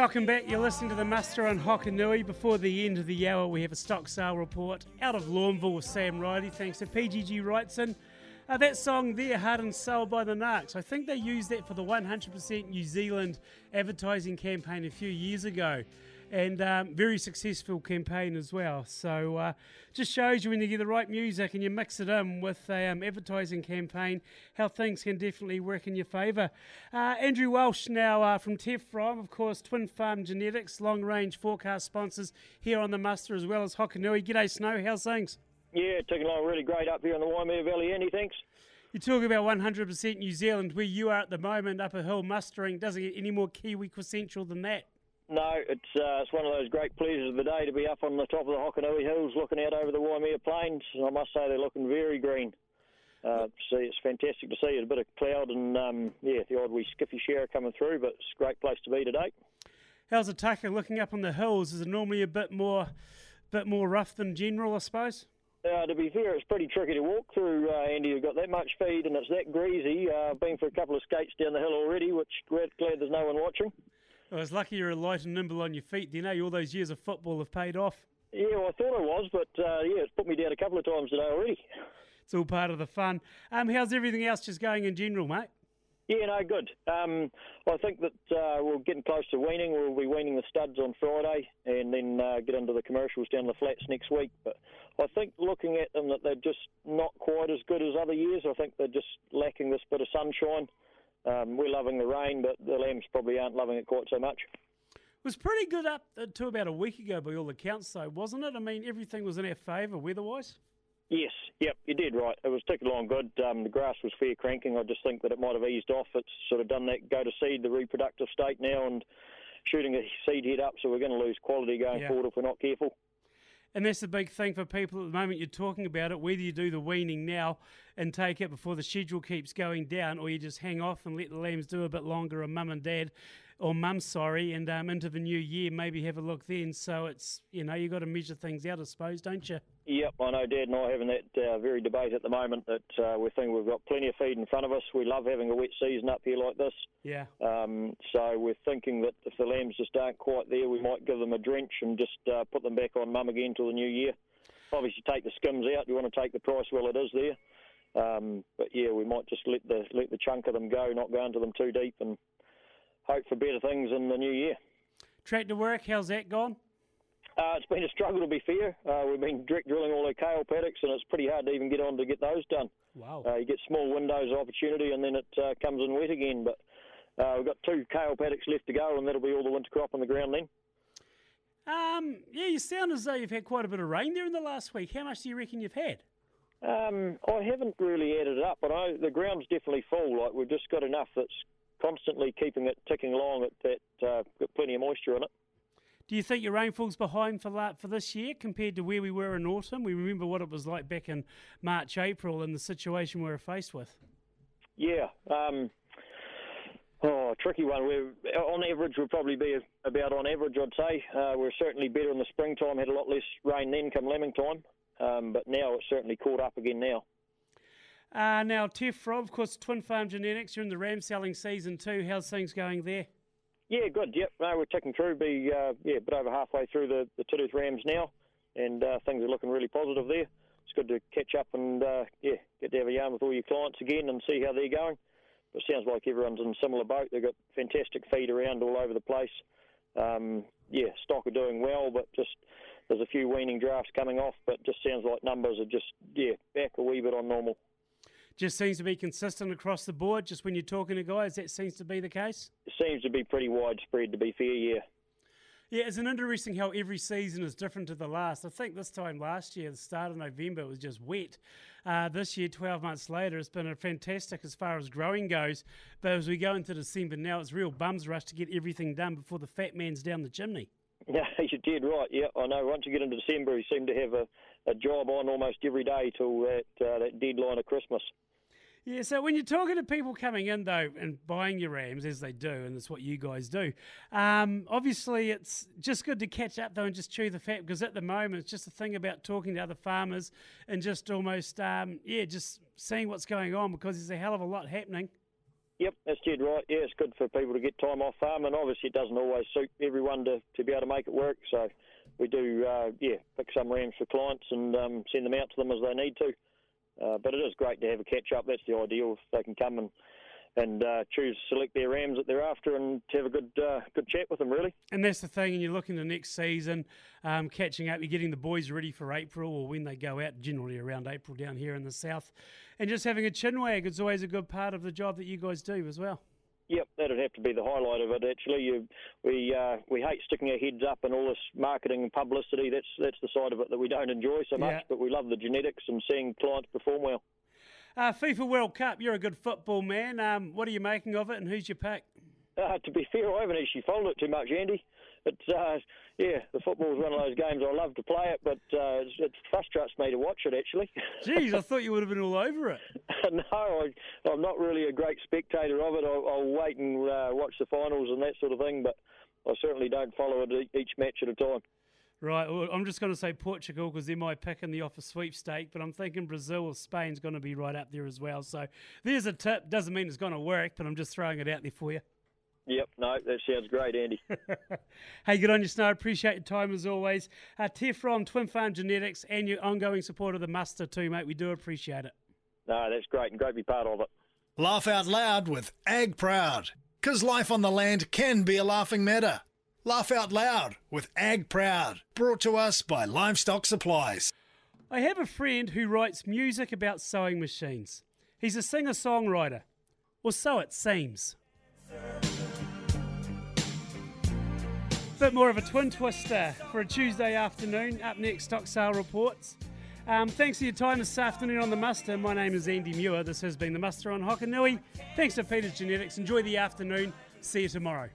Welcome back. You're listening to the Muster on Hokonui. Before the end of the hour, we have a stock sale report out of Lorneville with Sam Riley, thanks to PGG Wrightson. Uh, that song there, Heart and Soul by the Narcs, I think they used that for the 100% New Zealand advertising campaign a few years ago. And um, very successful campaign as well. So uh, just shows you when you get the right music and you mix it in with a um, advertising campaign, how things can definitely work in your favour. Uh, Andrew Welsh now uh, from Tefrom, of course, Twin Farm Genetics, long range forecast sponsors here on the muster as well as Hokonui. G'day Snow, how's things? Yeah, taking along really great up here in the Waimea Valley, Andy, thanks. You talk about 100% New Zealand, where you are at the moment, up a hill mustering. Doesn't get any more Kiwi quintessential than that. No, it's uh, it's one of those great pleasures of the day to be up on the top of the Hokonui Hills looking out over the Waimea Plains. I must say they're looking very green. Uh, see, it's fantastic to see. A bit of cloud and, um, yeah, the odd wee skiffy shower coming through, but it's a great place to be today. How's the tucker looking up on the hills? Is it normally a bit more, bit more rough than general, I suppose? Uh, to be fair, it's pretty tricky to walk through, uh, Andy. You've got that much feed and it's that greasy. Uh, I've been for a couple of skates down the hill already, which glad, glad there's no one watching. Well, it's lucky you're light and nimble on your feet. Do you know all those years of football have paid off? Yeah, well, I thought I was, but uh, yeah, it's put me down a couple of times today already. It's all part of the fun. Um, how's everything else just going in general, mate? Yeah, no, good. Um, I think that uh, we're getting close to weaning. We'll be weaning the studs on Friday and then uh, get into the commercials down the flats next week. But I think looking at them that they're just not quite as good as other years. I think they're just lacking this bit of sunshine. Um, we're loving the rain, but the lambs probably aren't loving it quite so much. It was pretty good up to about a week ago by all accounts, though, wasn't it? I mean, everything was in our favour weather-wise. Yes, yep, you did right. It was ticking along good. Um, the grass was fair cranking. I just think that it might have eased off. It's sort of done that go to seed, the reproductive state now, and shooting a seed head up. So we're going to lose quality going Yeah. forward if we're not careful. And that's the big thing for people at the moment. You're talking about it, whether you do the weaning now and take it before the schedule keeps going down, or you just hang off and let the lambs do a bit longer, and mum and dad, or mum, sorry, and um, into the new year, maybe have a look then. So it's, you know, you've got to measure things out, I suppose, don't you? Yep, I know Dad and I are having that uh, very debate at the moment that uh, we think we've got plenty of feed in front of us. We love having a wet season up here like this. Yeah. Um, so we're thinking that if the lambs just aren't quite there, we might give them a drench and just uh, put them back on mum again till the new year. Obviously, take the skims out. You want to take the price while it is there. Um, but yeah, we might just let the let the chunk of them go, not go into them too deep, and hope for better things in the new year. Tractor work, how's that gone? Uh, it's been a struggle to be fair. Uh, we've been direct drilling all our kale paddocks, and it's pretty hard to even get on to get those done. Wow. Uh, you get small windows of opportunity, and then it uh, comes in wet again. But uh, we've got two kale paddocks left to go, and that'll be all the winter crop on the ground then. Um, yeah, you sound as though you've had quite a bit of rain there in the last week. How much do you reckon you've had? Um, I haven't really added it up, but I, the ground's definitely full. Like we've just got enough that's constantly keeping it ticking along. At that uh, got plenty of moisture in it. Do you think your rainfall's behind for la- for this year compared to where we were in autumn? We remember what it was like back in March, April, and the situation we were faced with. Yeah. Um, oh, tricky one. We're on average, we'll probably be about on average. I'd say uh, we're certainly better in the springtime. Had a lot less rain then, come lambing time. Um, but now it's certainly caught up again now. Uh, now, Tefrom, of course, Twin Farm Genetics, you're in the ram selling season too. How's things going there? Yeah, good. Yep. No, we're ticking through. Be uh, yeah, a bit over halfway through the the Tidus Rams now, and uh, things are looking really positive there. It's good to catch up and uh, yeah, get to have a yarn with all your clients again and see how they're going. But it sounds like everyone's in a similar boat. They've got fantastic feed around all over the place. Um, yeah, stock are doing well, but just there's a few weaning drafts coming off. But just sounds like numbers are just yeah back a wee bit on normal. Just seems to be consistent across the board. Just when you're talking to guys, that seems to be the case. It seems to be pretty widespread. To be fair, yeah. Yeah, it's an interesting how every season is different to the last. I think this time last year, the start of November, it was just wet. Uh, this year, 12 months later, it's been a fantastic as far as growing goes. But as we go into December now, it's real bums rush to get everything done before the fat man's down the chimney. Yeah, you did right. Yeah, I know. Once you get into December, you seem to have a, a job on almost every day till that uh, that deadline of Christmas. Yeah, so when you're talking to people coming in though and buying your rams as they do, and that's what you guys do, um, obviously it's just good to catch up though and just chew the fat because at the moment it's just a thing about talking to other farmers and just almost um, yeah, just seeing what's going on because there's a hell of a lot happening. Yep, that's dead right. Yeah, it's good for people to get time off farm, and obviously it doesn't always suit everyone to, to be able to make it work. So we do, uh, yeah, pick some rams for clients and um, send them out to them as they need to. Uh, but it is great to have a catch up. That's the ideal if they can come and and uh, choose select their rams that they're after and to have a good uh, good chat with them really. And that's the thing. And you're looking to next season, um, catching up. You're getting the boys ready for April or when they go out, generally around April down here in the south, and just having a chin wag is always a good part of the job that you guys do as well. Yep, that'd have to be the highlight of it. Actually, you, we uh, we hate sticking our heads up and all this marketing and publicity. That's that's the side of it that we don't enjoy so much. Yeah. But we love the genetics and seeing clients perform well. Uh, FIFA World Cup, you're a good football man. Um, what are you making of it, and who's your pick? Uh, to be fair, I haven't actually followed it too much, Andy. It's uh, yeah, the football is one of those games I love to play it, but uh, it frustrates me to watch it actually. Jeez, I thought you would have been all over it. no, I, am not really a great spectator of it. I'll, I'll wait and uh, watch the finals and that sort of thing, but I certainly don't follow it each match at a time. Right, well, I'm just going to say Portugal because they're my pick in the offer sweepstake, but I'm thinking Brazil or Spain's going to be right up there as well. So there's a tip. Doesn't mean it's going to work, but I'm just throwing it out there for you. Yep, no, that sounds great, Andy. hey, good on you, Snow. Appreciate your time as always. Uh, Tefrom Twin Farm Genetics and your ongoing support of the muster too, mate. We do appreciate it. No, that's great and great to be part of it. Laugh out loud with Ag Proud, because life on the land can be a laughing matter. Laugh out loud with Ag Proud, brought to us by Livestock Supplies. I have a friend who writes music about sewing machines. He's a singer songwriter, or so it seems. Bit more of a twin twister for a Tuesday afternoon. Up next, stock sale reports. Um, thanks for your time this afternoon on the muster. My name is Andy Muir. This has been the muster on Hokonui. Thanks to Peter's Genetics. Enjoy the afternoon. See you tomorrow.